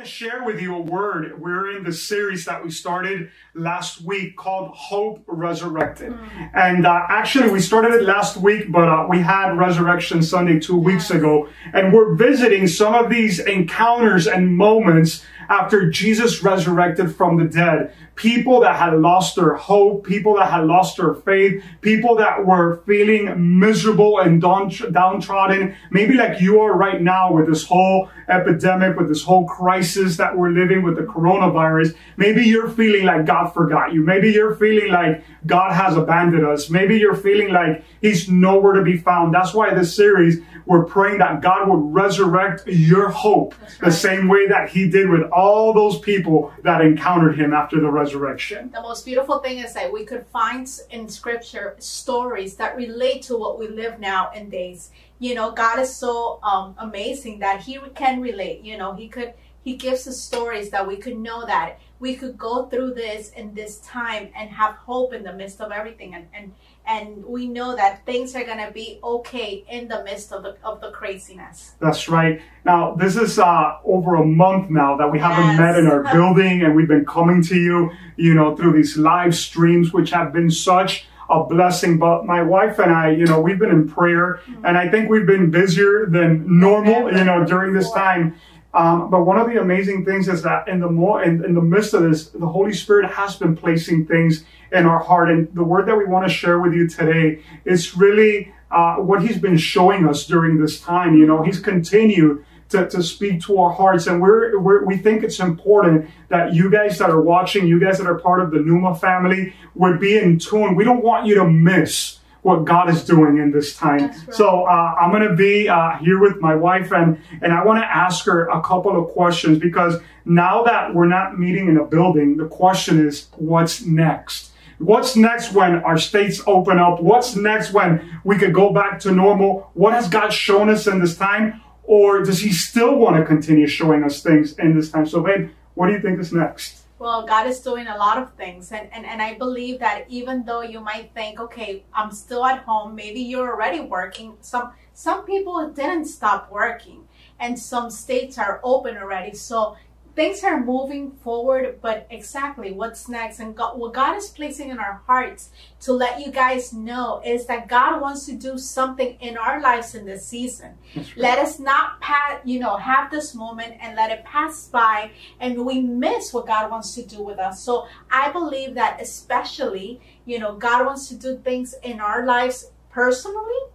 to share with you a word. We're in the series that we started last week called Hope Resurrected. Mm. And uh, actually, we started it last week, but uh, we had Resurrection Sunday two weeks ago. And we're visiting some of these encounters and moments after Jesus resurrected from the dead. People that had lost their hope, people that had lost their faith, people that were feeling miserable and downtrodden, maybe like you are right now with this whole epidemic, with this whole crisis that we're living with the coronavirus. Maybe you're feeling like God forgot you. Maybe you're feeling like God has abandoned us. Maybe you're feeling like He's nowhere to be found. That's why this series, we're praying that God would resurrect your hope right. the same way that He did with all those people that encountered Him after the resurrection. The most beautiful thing is that we could find in Scripture stories that relate to what we live now in days. You know, God is so um, amazing that He can relate. You know, He could he gives us stories that we could know that we could go through this in this time and have hope in the midst of everything and and, and we know that things are going to be okay in the midst of the of the craziness that's right now this is uh, over a month now that we haven't yes. met in our building and we've been coming to you you know through these live streams which have been such a blessing. But my wife and I, you know, we've been in prayer mm-hmm. and I think we've been busier than normal, you know, during this time. Um, but one of the amazing things is that in the more in, in the midst of this, the Holy Spirit has been placing things in our heart. And the word that we want to share with you today is really uh, what He's been showing us during this time. You know, He's continued to, to speak to our hearts. And we're, we're, we think it's important that you guys that are watching, you guys that are part of the Numa family, would be in tune. We don't want you to miss what God is doing in this time. Right. So uh, I'm going to be uh, here with my wife, and and I want to ask her a couple of questions because now that we're not meeting in a building, the question is, what's next? What's next when our states open up? What's next when we could go back to normal? What has God shown us in this time? Or does He still want to continue showing us things in this time? So, babe, what do you think is next? Well, God is doing a lot of things. And, and, and I believe that even though you might think, okay, I'm still at home, maybe you're already working. Some some people didn't stop working and some states are open already. So things are moving forward, but exactly what's next and God, what God is placing in our hearts to let you guys know is that God wants to do something in our lives in this season. Right. Let us not pat, you know, have this moment and let it pass by and we miss what God wants to do with us. So I believe that especially, you know, God wants to do things in our lives personally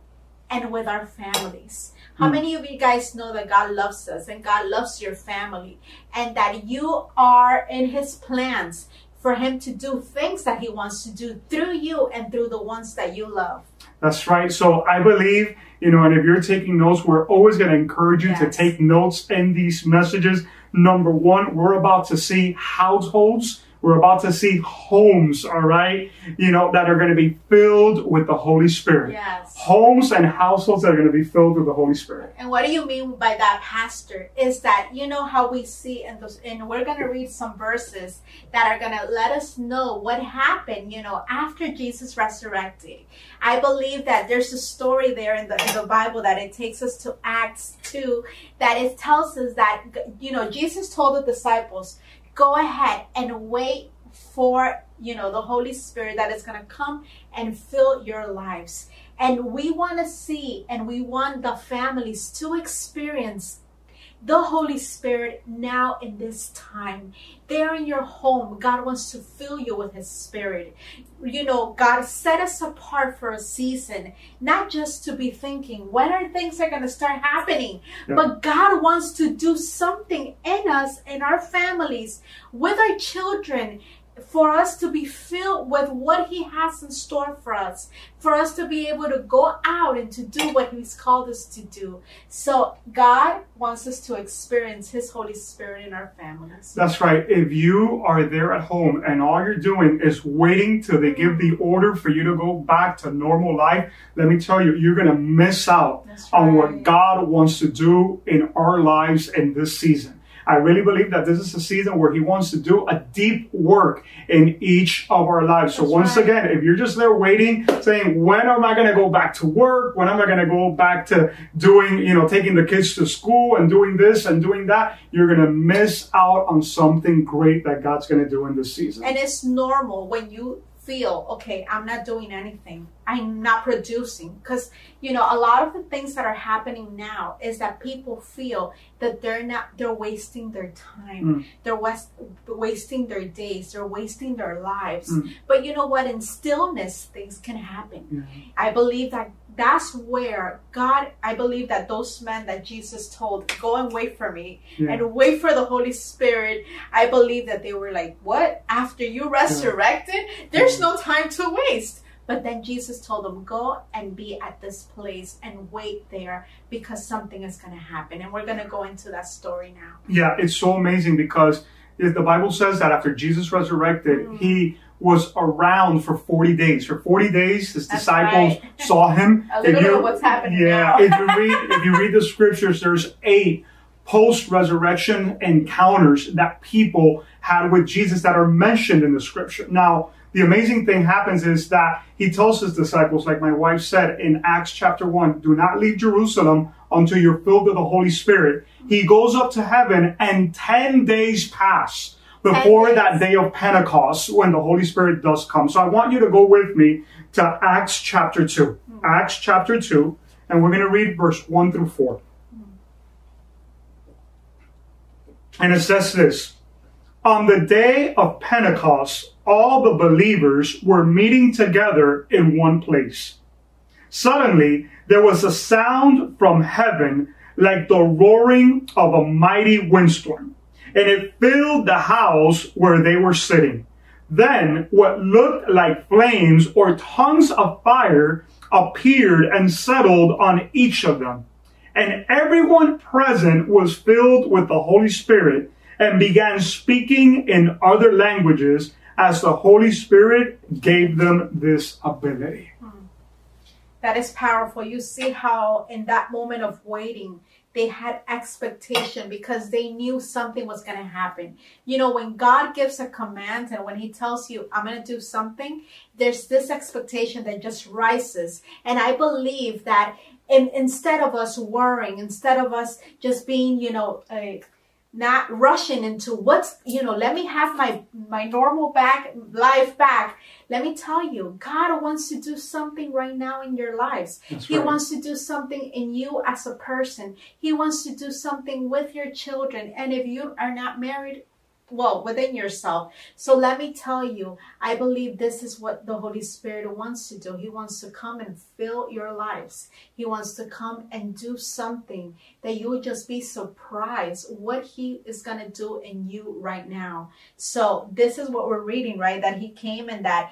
and with our families. How hmm. many of you guys know that God loves us and God loves your family and that you are in His plans for Him to do things that He wants to do through you and through the ones that you love? That's right. So I believe, you know, and if you're taking notes, we're always going to encourage you yes. to take notes in these messages. Number one, we're about to see households we're about to see homes, all right, you know, that are going to be filled with the Holy Spirit. Yes. Homes and households that are going to be filled with the Holy Spirit. And what do you mean by that, Pastor? Is that you know how we see in those, and we're going to read some verses that are going to let us know what happened, you know, after Jesus resurrected. I believe that there's a story there in the, in the Bible that it takes us to Acts 2 that it tells us that, you know, Jesus told the disciples, go ahead and wait for you know the holy spirit that is going to come and fill your lives. And we want to see and we want the families to experience the Holy Spirit now in this time. There in your home, God wants to fill you with His Spirit. You know, God set us apart for a season, not just to be thinking, when are things are going to start happening? Yeah. But God wants to do something in us, in our families, with our children, for us to be filled with what He has in store for us, for us to be able to go out and to do what He's called us to do. So, God wants us to experience His Holy Spirit in our families. That's right. If you are there at home and all you're doing is waiting till they give the order for you to go back to normal life, let me tell you, you're going to miss out right. on what God wants to do in our lives in this season. I really believe that this is a season where He wants to do a deep work in each of our lives. So That's once right. again, if you're just there waiting, saying, when am I going to go back to work? When am I going to go back to doing, you know, taking the kids to school and doing this and doing that? You're going to miss out on something great that God's going to do in this season. And it's normal when you feel, okay, I'm not doing anything. I'm not producing. Because, you know, a lot of the things that are happening now is that people feel that they're not, they're wasting their time. Mm. They're west, wasting their days. They're wasting their lives. Mm. But you know what? In stillness, things can happen. I believe that that's where God, I believe that those men that Jesus told, go and wait for me Yeah. and wait for the Holy Spirit, I believe that they were like, what? After you resurrected, there's no time to waste. But then Jesus told them, go and be at this place and wait there because something is going to happen. And we're going to go into that story now. Yeah, it's so amazing because the Bible says that after Jesus resurrected, Mm. he was around for 40 days. For 40 days, his That's disciples right. saw him. A little bit you- of what's happening Yeah, now. if you read if you read the scriptures, there's eight post-resurrection encounters that people had with Jesus that are mentioned in the scripture. Now, the amazing thing happens is that he tells his disciples, like my wife said in Acts chapter 1, do not leave Jerusalem until you're filled with the Holy Spirit. He goes up to heaven and 10 days pass before that day of Pentecost when the Holy Spirit does come. So I want you to go with me to Acts chapter 2. Hmm. Acts chapter 2, and we're going to read verse 1 through 4. Hmm. And it says this On the day of Pentecost, all the believers were meeting together in one place. Suddenly, there was a sound from heaven like the roaring of a mighty windstorm, and it filled the house where they were sitting. Then what looked like flames or tongues of fire appeared and settled on each of them. And everyone present was filled with the Holy Spirit and began speaking in other languages as the Holy Spirit gave them this ability. Hmm. That is powerful. You see how in that moment of waiting, they had expectation because they knew something was going to happen. You know, when God gives a command and when He tells you, I'm going to do something, there's this expectation that just rises. And I believe that in, instead of us worrying, instead of us just being, you know, a, not rushing into what's you know let me have my my normal back life back. Let me tell you god wants to do something right now in your lives. That's he right. wants to do something in you as a person. He wants to do something with your children. And if you are not married well within yourself so let me tell you i believe this is what the holy spirit wants to do he wants to come and fill your lives he wants to come and do something that you would just be surprised what he is going to do in you right now. So, this is what we're reading, right? That he came and that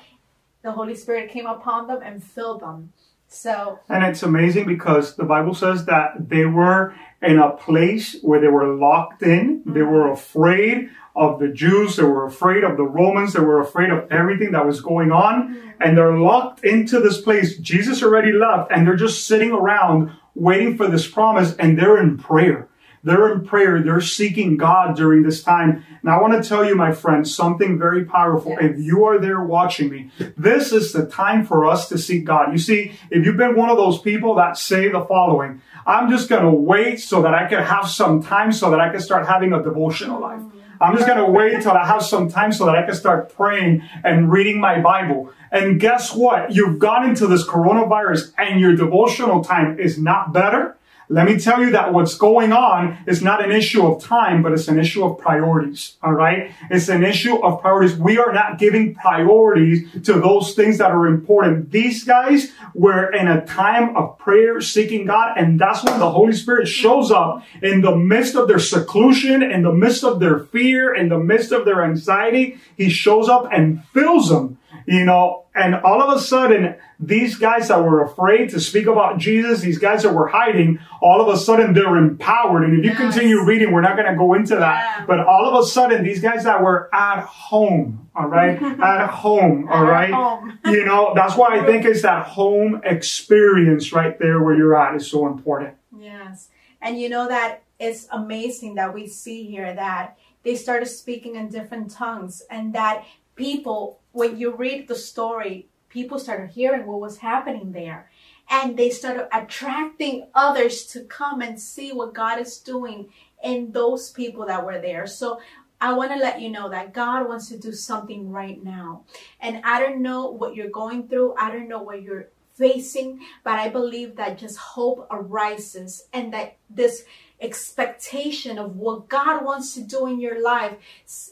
the Holy Spirit came upon them and filled them. So, And it's amazing because the Bible says that they were in a place where they were locked in. They mm-hmm. were afraid of the Jews. They were afraid of the Romans. They were afraid of everything that was going on. Mm-hmm. And they're locked into this place. Jesus already left and they're just sitting around waiting for this promise and they're in prayer. They're in prayer. They're seeking God during this time. And I want to tell you, my friends, something very powerful. Yes. If you are there watching me, this is the time for us to seek God. You see, if you've been one of those people that say the following, I'm just going to wait so that I can have some time so that I can start having a devotional life. Mm-hmm. I'm just going to wait till I have some time so that I can start praying and reading my Bible. And guess what? You've gone into this coronavirus and your devotional time is not better. Let me tell you that what's going on is not an issue of time, but it's an issue of priorities. All right. It's an issue of priorities. We are not giving priorities to those things that are important. These guys were in a time of prayer, seeking God. And that's when the Holy Spirit shows up in the midst of their seclusion, in the midst of their fear, in the midst of their anxiety. He shows up and fills them you know, and all of a sudden, these guys that were afraid to speak about Jesus, these guys that were hiding, all of a sudden they're empowered. And if you Yes. continue reading, we're not going to go into that. Yeah. But all of a sudden, these guys that were at home, all right, at home, all right, home. you know, that's why I think it's that home experience right there where you're at is so important. yes. And you know that it's amazing that we see here that they started speaking in different tongues and that people, when you read the story, people started hearing what was happening there and they started attracting others to come and see what God is doing in those people that were there. So I want to let you know that God wants to do something right now. And I don't know what you're going through. I don't know what you're facing, but I believe that just hope arises and that this expectation of what God wants to do in your life,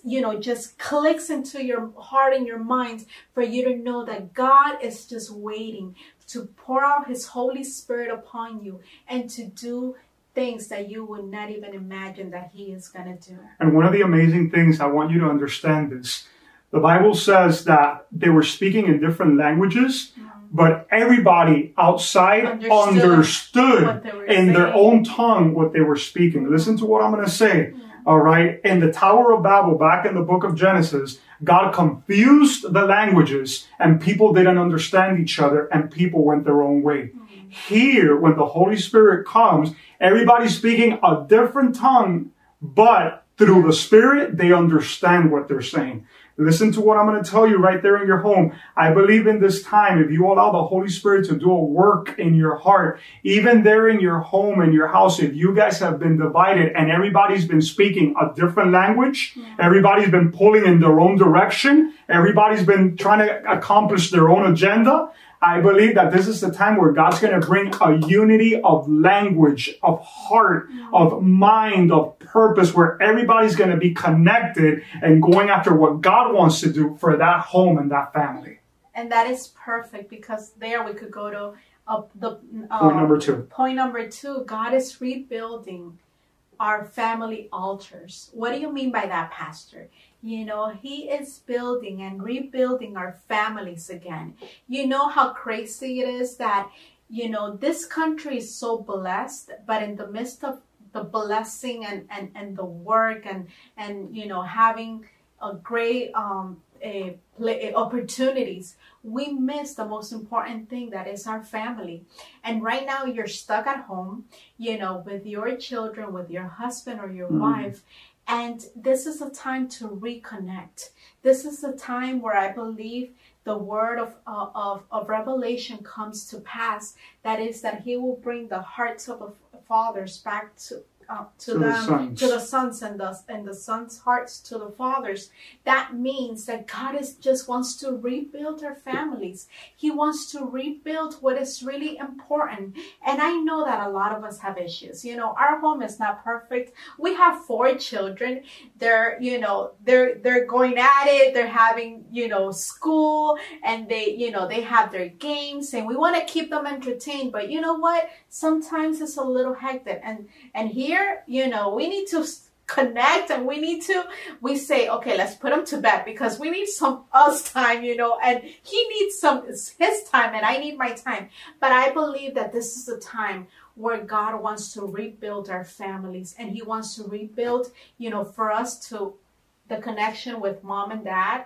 you know, just clicks into your heart and your mind for you to know that God is just waiting to pour out his Holy Spirit upon you and to do things that you would not even imagine that he is going to do. And one of the amazing things I want you to understand is the Bible says that they were speaking in different languages, mm-hmm. But everybody outside understood, understood in saying. their own tongue what they were speaking. Listen to what I'm going to say. Yeah. All right. In the Tower of Babel, back in the book of Genesis, God confused the languages and people didn't understand each other and people went their own way. Mm-hmm. Here, when the Holy Spirit comes, everybody's speaking a different tongue, but through the Spirit, they understand what they're saying. Listen to what I'm going to tell you right there in your home. I believe in this time, if you allow the Holy Spirit to do a work in your heart, even there in your home and your house, if you guys have been divided and everybody's been speaking a different language, yeah. everybody's been pulling in their own direction, everybody's been trying to accomplish their own agenda, I believe that this is the time where God's going to bring a unity of language, of heart, of mind, of purpose, where everybody's going to be connected and going after what God wants to do for that home and that family. And that is perfect because there we could go to uh, the uh, point number two. Point number two God is rebuilding our family altars. What do you mean by that, Pastor? You know, He is building and rebuilding our families again. You know how crazy it is that, you know, this country is so blessed, but in the midst of the blessing and, and, and the work and, and, you know, having a great um, a, a opportunities, we miss the most important thing that is our family. And right now you're stuck at home, you know, with your children, with your husband or your mm. wife, and this is a time to reconnect. This is a time where I believe the word of, uh, of, of revelation comes to pass. That is, that he will bring the hearts of the fathers back to, uh, to, to, them, the to the sons, and the and the sons' hearts to the fathers. That means that God is just wants to rebuild our families. He wants to rebuild what is really important. And I know that a lot of us have issues. You know, our home is not perfect. We have four children. They're, you know, they're they're going at it. They're having, you know, school and they, you know, they have their games and we want to keep them entertained. But you know what? Sometimes it's a little hectic. And and here you know, we need to connect and we need to we say okay let's put him to bed because we need some us time you know and he needs some his time and i need my time. But i believe that this is a time where god wants to rebuild our families and he wants to rebuild you know for us to the connection with mom and dad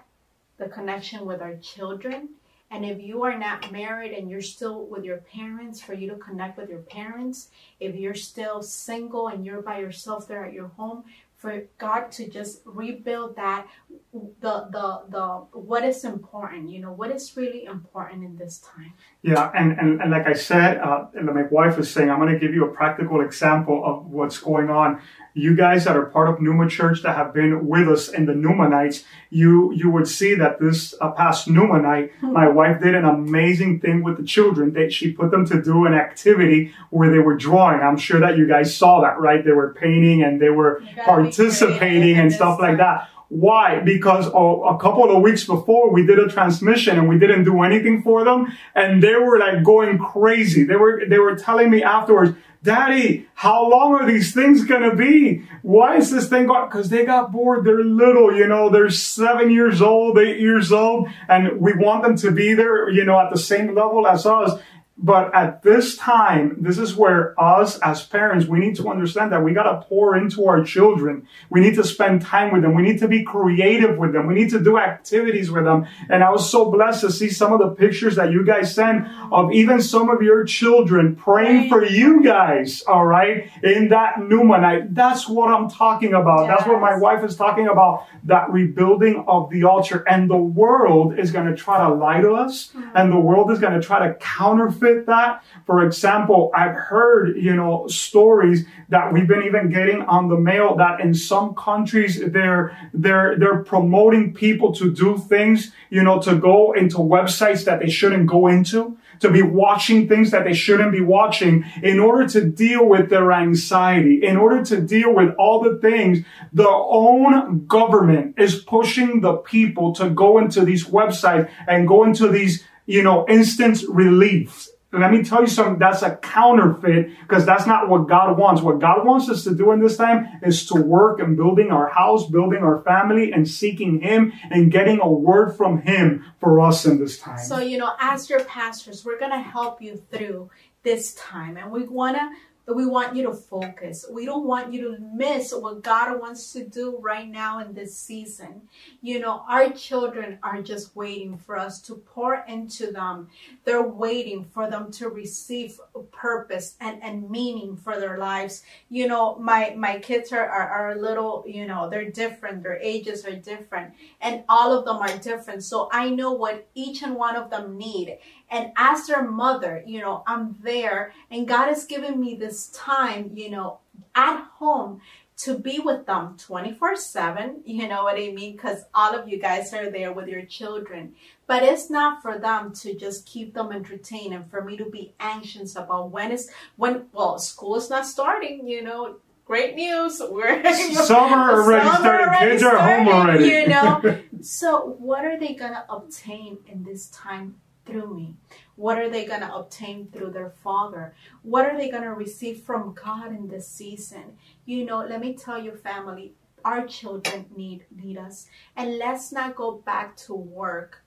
the connection with our children and if you are not married and you're still with your parents, for you to connect with your parents. If you're still single and you're by yourself there at your home, for God to just rebuild that the the the what is important you know what is really important in this time yeah and and, and like i said uh, my wife was saying i'm going to give you a practical example of what's going on you guys that are part of Numa Church that have been with us in the Numa nights, you you would see that this uh, past Numa night, hmm. my wife did an amazing thing with the children. That she put them to do an activity where they were drawing. I'm sure that you guys saw that, right? They were painting and they were participating and stuff like that. Why? Because a couple of weeks before we did a transmission and we didn't do anything for them, and they were like going crazy. They were they were telling me afterwards, Daddy, how long are these things gonna be? Why is this thing going? Because they got bored. They're little, you know, they're seven years old, eight years old, and we want them to be there, you know, at the same level as us. But at this time, this is where us as parents, we need to understand that we got to pour into our children. We need to spend time with them. We need to be creative with them. We need to do activities with them. And I was so blessed to see some of the pictures that you guys sent of even some of your children praying for you guys. All right. In that Numa night. That's what I'm talking about. Yes. That's what my wife is talking about. That rebuilding of the altar. And the world is going to try to lie to us. Mm-hmm. And the world is going to try to counterfeit fit that. For example, I've heard, you know, stories that we've been even getting on the mail that in some countries they're, they're, they're promoting people to do things, you know, to go into websites that they shouldn't go into to be watching things that they shouldn't be watching in order to deal with their anxiety, in order to deal with all the things the own government is pushing the people to go into these websites and go into these, you know, instant reliefs let me tell you something, that's a counterfeit because that's not what God wants. What God wants us to do in this time is to work and building our house, building our family and seeking Him and getting a word from Him for us in this time. So, you know, as your pastors, we're going to help you through this time and we want to we want you to focus. We don't want you to miss what God wants to do right now in this season. You know, our children are just waiting for us to pour into them. They're waiting for them to receive purpose and, and meaning for their lives. You know, my, my kids are, are, are a little, you know, they're different. Their ages are different and all of them are different. So I know what each and one of them need. And as their mother, you know, I'm there and God has given me this time, you know, at home to be with them 24 7. You know what I mean? Because all of you guys are there with your children. But it's not for them to just keep them entertained and for me to be anxious about when is when, well, school is not starting, you know. Great news. We're summer already summer started. Already Kids started, are home already. You know. so what are they gonna obtain in this time through me? What are they going to obtain through their father? What are they going to receive from God in this season? You know, let me tell you, family, our children need need us. And let's not go back to work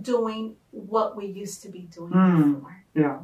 doing what we used to be doing mm, before. Yeah.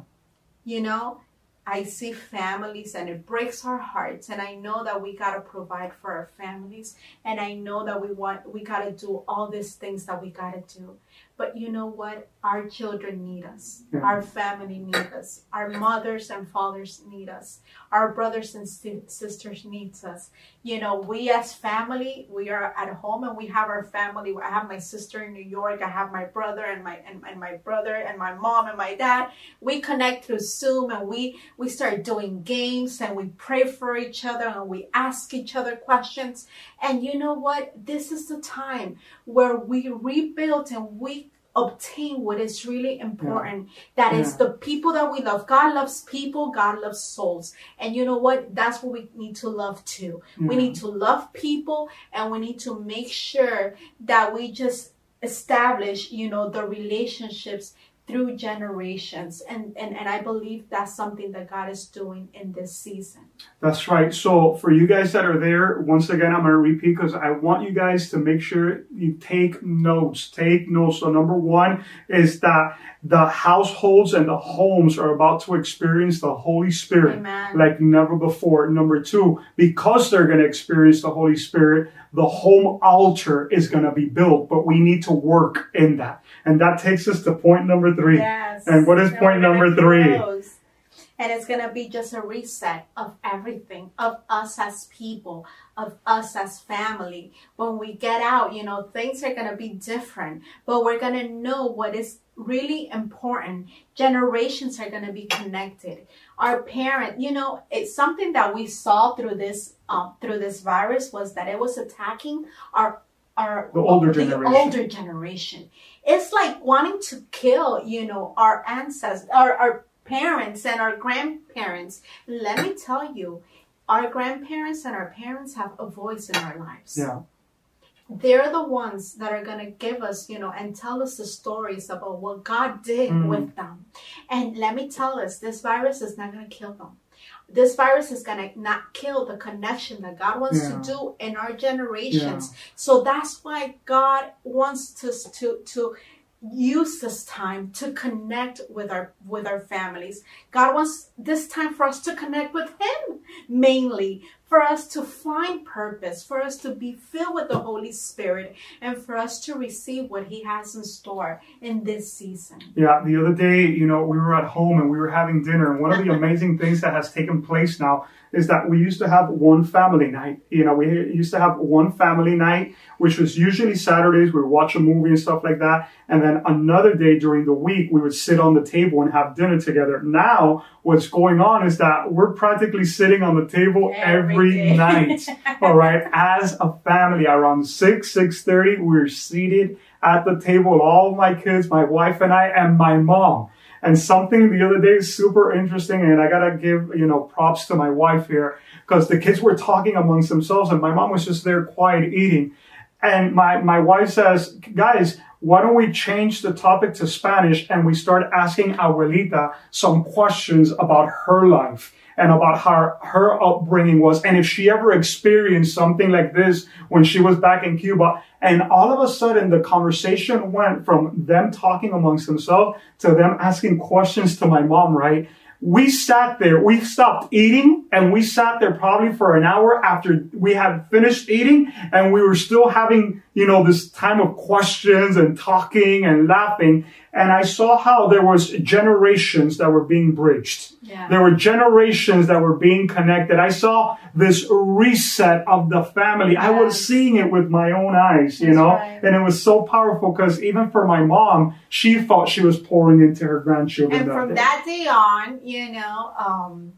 You know, I see families and it breaks our hearts. And I know that we got to provide for our families. And I know that we want, we got to do all these things that we got to do. But you know what? Our children need us. Yeah. Our family need us. Our mothers and fathers need us. Our brothers and sisters needs us. You know, we as family, we are at home and we have our family. I have my sister in New York. I have my brother and my and, and my brother and my mom and my dad. We connect through Zoom and we we start doing games and we pray for each other and we ask each other questions. And you know what? This is the time where we rebuild and we obtain what is really important. Yeah. That is the people that we love. God loves people, God loves souls. And you know what? That's what we need to love too. We need to love people and we need to make sure that we just establish, you know, the relationships through generations. And, and and i believe that's something that god is doing in this season. That's right. So for you guys that are there once again i'm going to repeat because i want you guys to make sure you take notes take notes. So number one is that the households and the homes are about to experience the holy spirit Amen. like never before. Number two because they're going to experience the holy spirit the home altar is going to be built but we need to work in that. And that takes us to point number three. Yes. And what is so point number three? And it's going to be just a reset of everything, of us as people, of us as family. When we get out, you know, things are going to be different, but we're going to know what is really important. Generations are going to be connected. Our parent, you know, it's something that we saw through this, um, through this virus was that it was attacking our our the older the generation. older generation. It's like wanting to kill, you know, our ancestors, our, our parents and our grandparents. Let me tell you, our grandparents and our parents have a voice in our lives. Yeah. They're the ones that are going to give us, you know, and tell us the stories about what God did mm. with them. And let me tell us, this virus is not going to kill them this virus is going to not kill the connection that God wants yeah. to do in our generations. Yeah. So that's why God wants us to, to, use this time to connect with our with our families. God wants this time for us to connect with him mainly, for us to find purpose, for us to be filled with the Holy Spirit, and for us to receive what he has in store in this season. Yeah, the other day, you know, we were at home and we were having dinner, and one of the amazing things that has taken place now is that we used to have one family night. You know, we used to have one family night, which was usually Saturdays. We would watch a movie and stuff like that. And then another day during the week, we would sit on the table and have dinner together. Now, what's going on is that we're practically sitting on the table every, every night. all right. As a family, around 6, 6.30, we're seated at the table, all my kids, my wife and I, and my mom. And something the other day is super interesting, and I gotta give, you know, props to my wife here, because the kids were talking amongst themselves and my mom was just there quiet eating. And my, my wife says, guys, why don't we change the topic to Spanish and we start asking Abuelita some questions about her life and about how her upbringing was and if she ever experienced something like this when she was back in Cuba. And all of a sudden, the conversation went from them talking amongst themselves to them asking questions to my mom, right? We sat there, we stopped eating and we sat there probably for an hour after we had finished eating and we were still having, you know, this time of questions and talking and laughing. And I saw how there was generations that were being bridged. Yeah. There were generations that were being connected. I saw this reset of the family. Yes. I was seeing it with my own eyes, you That's know, right. and it was so powerful because even for my mom, she thought she was pouring into her grandchildren. And from that day on, you know, um,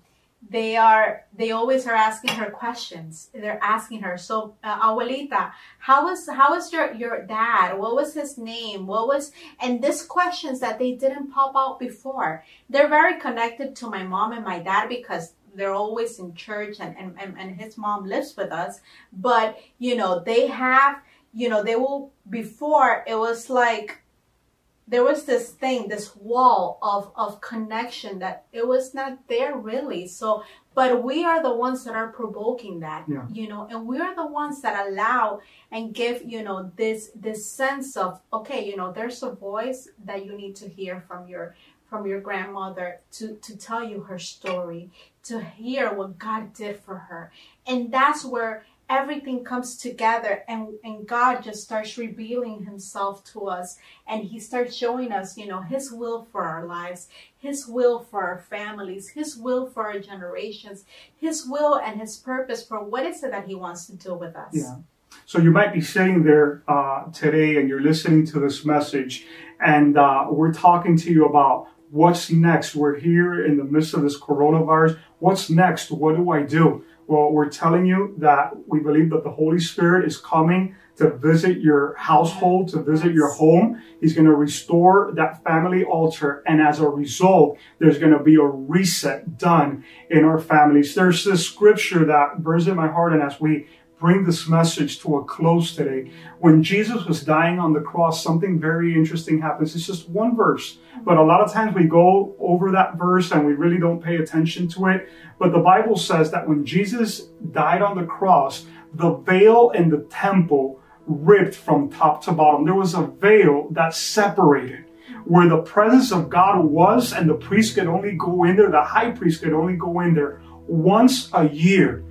they are they always are asking her questions. They're asking her so uh, abuelita how was how was your your dad? What was his name? What was and these questions that they didn't pop out before. They're very connected to my mom and my dad because they're always in church and, and, and, and his mom lives with us. But you know they have you know they will before it was like there was this thing, this wall of, of connection that it was not there really. So, but we are the ones that are provoking that, yeah. you know, and we are the ones that allow and give, you know, this, this sense of, okay, you know, there's a voice that you need to hear from your, from your grandmother to, to tell you her story, to hear what God did for her. And that's where everything comes together and, and God just starts revealing himself to us and he starts showing us, you know, his will for our lives, his will for our families, his will for our generations, his will and his purpose for what is it that he wants to do with us. Yeah. So you might be sitting there uh, today and you're listening to this message and uh, we're talking to you about what's next. We're here in the midst of this coronavirus. What's next? What do I do? Well, we're telling you that we believe that the Holy Spirit is coming to visit your household, to visit your home. He's going to restore that family altar. And as a result, there's going to be a reset done in our families. There's this scripture that burns in my heart. And as we bring this message to a close today. When Jesus was dying on the cross, something very interesting happens. It's just one verse, but a lot of times we go over that verse and we really don't pay attention to it. But the Bible says that when Jesus died on the cross, the veil in the temple ripped from top to bottom. There was a veil that separated where the presence of God was, and the priest could only go in there, the high priest could only go in there once a year.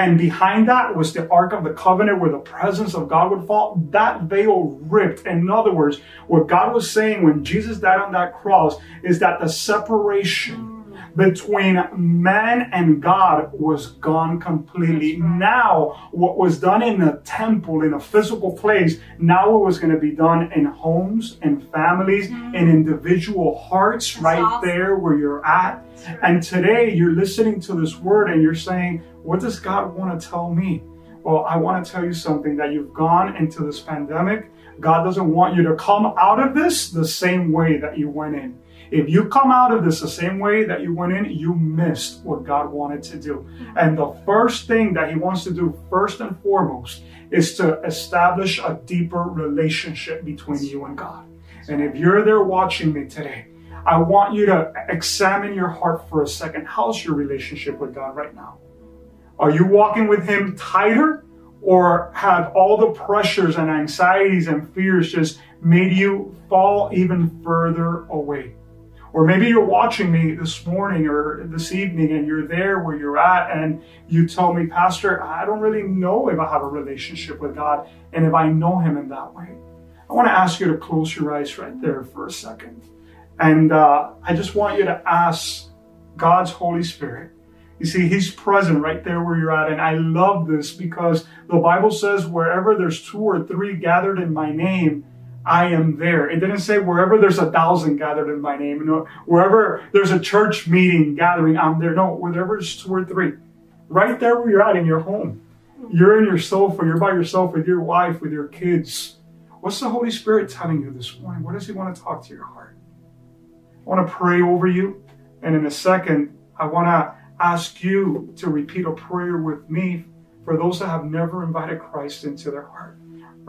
And behind that was the Ark of the Covenant where the presence of God would fall. That veil ripped. In other words, what God was saying when Jesus died on that cross is that the separation between man and God was gone completely. Now, what was done in a temple, in a physical place, now it was going to be done in homes and families, mm-hmm. in individual hearts, That's right awesome. there where you're at. And today you're listening to this word and you're saying, what does God want to tell me? Well, I want to tell you something that you've gone into this pandemic. God doesn't want you to come out of this the same way that you went in. If you come out of this the same way that you went in, you missed what God wanted to do. And the first thing that He wants to do, first and foremost, is to establish a deeper relationship between you and God. And if you're there watching me today, I want you to examine your heart for a second. How's your relationship with God right now? Are you walking with Him tighter or have all the pressures and anxieties and fears just made you fall even further away. Or maybe you're watching me this morning or this evening and you're there where you're at and you tell me, Pastor, I don't really know if I have a relationship with God and if I know Him in that way. I want to ask you to close your eyes right there for a second. And uh, I just want you to ask God's Holy Spirit. You see, He's present right there where you're at. And I love this because the Bible says, wherever there's two or three gathered in my name, I am there. It didn't say wherever there's a thousand gathered in my name. You know, wherever there's a church meeting gathering, I'm there. No, wherever there's two or three. Right there where you're at in your home. You're in your sofa, you're by yourself with your wife, with your kids. What's the Holy Spirit telling you this morning? What does He want to talk to your heart? I want to pray over you. And in a second, I want to ask you to repeat a prayer with me for those that have never invited Christ into their heart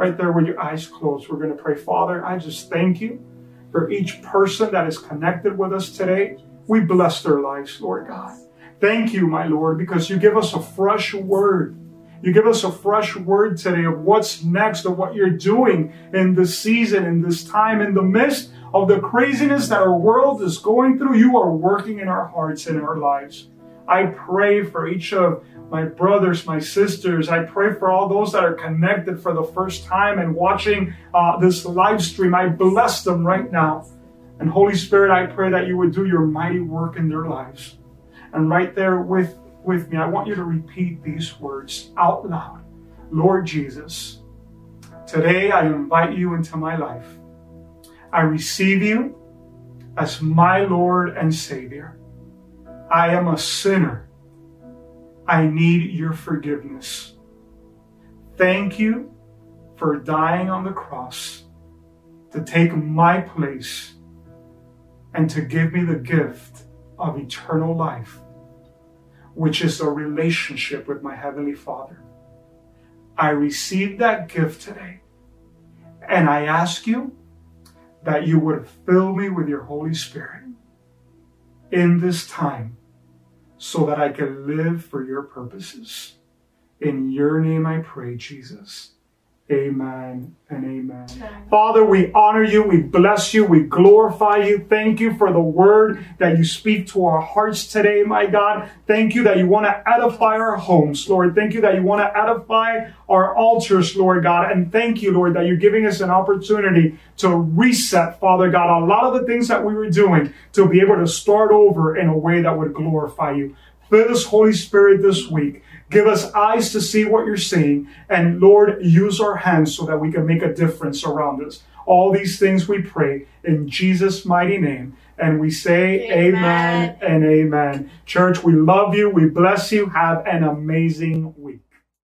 right there with your eyes closed, we're going to pray. Father, I just thank you for each person that is connected with us today. We bless their lives, Lord God. Thank you, my Lord, because you give us a fresh word. You give us a fresh word today of what's next, of what you're doing in this season, in this time, in the midst of the craziness that our world is going through. You are working in our hearts and our lives. I pray for each of my brothers, my sisters. I pray for all those that are connected for the first time and watching uh, this live stream. I bless them right now. And Holy Spirit, I pray that you would do your mighty work in their lives. And right there with, with me, I want you to repeat these words out loud. Lord Jesus, today I invite you into my life. I receive you as my Lord and Savior. I am a sinner I need your forgiveness. Thank you for dying on the cross to take my place and to give me the gift of eternal life, which is a relationship with my Heavenly Father. I received that gift today, and I ask you that you would fill me with your Holy Spirit in this time so that I can live for your purposes. In your name I pray, Jesus. Amen and amen. amen. Father, we honor you, we bless you, we glorify you. Thank you for the word that you speak to our hearts today, my God. Thank you that you want to edify our homes, Lord. Thank you that you want to edify our altars, Lord God. And thank you, Lord, that you're giving us an opportunity to reset, Father God, a lot of the things that we were doing to be able to start over in a way that would glorify you. Fill us, Holy Spirit, this week. Give us eyes to see what you're seeing. And Lord, use our hands so that we can make a difference around us. All these things we pray in Jesus' mighty name. And we say amen. amen and amen. Church, we love you. We bless you. Have an amazing week.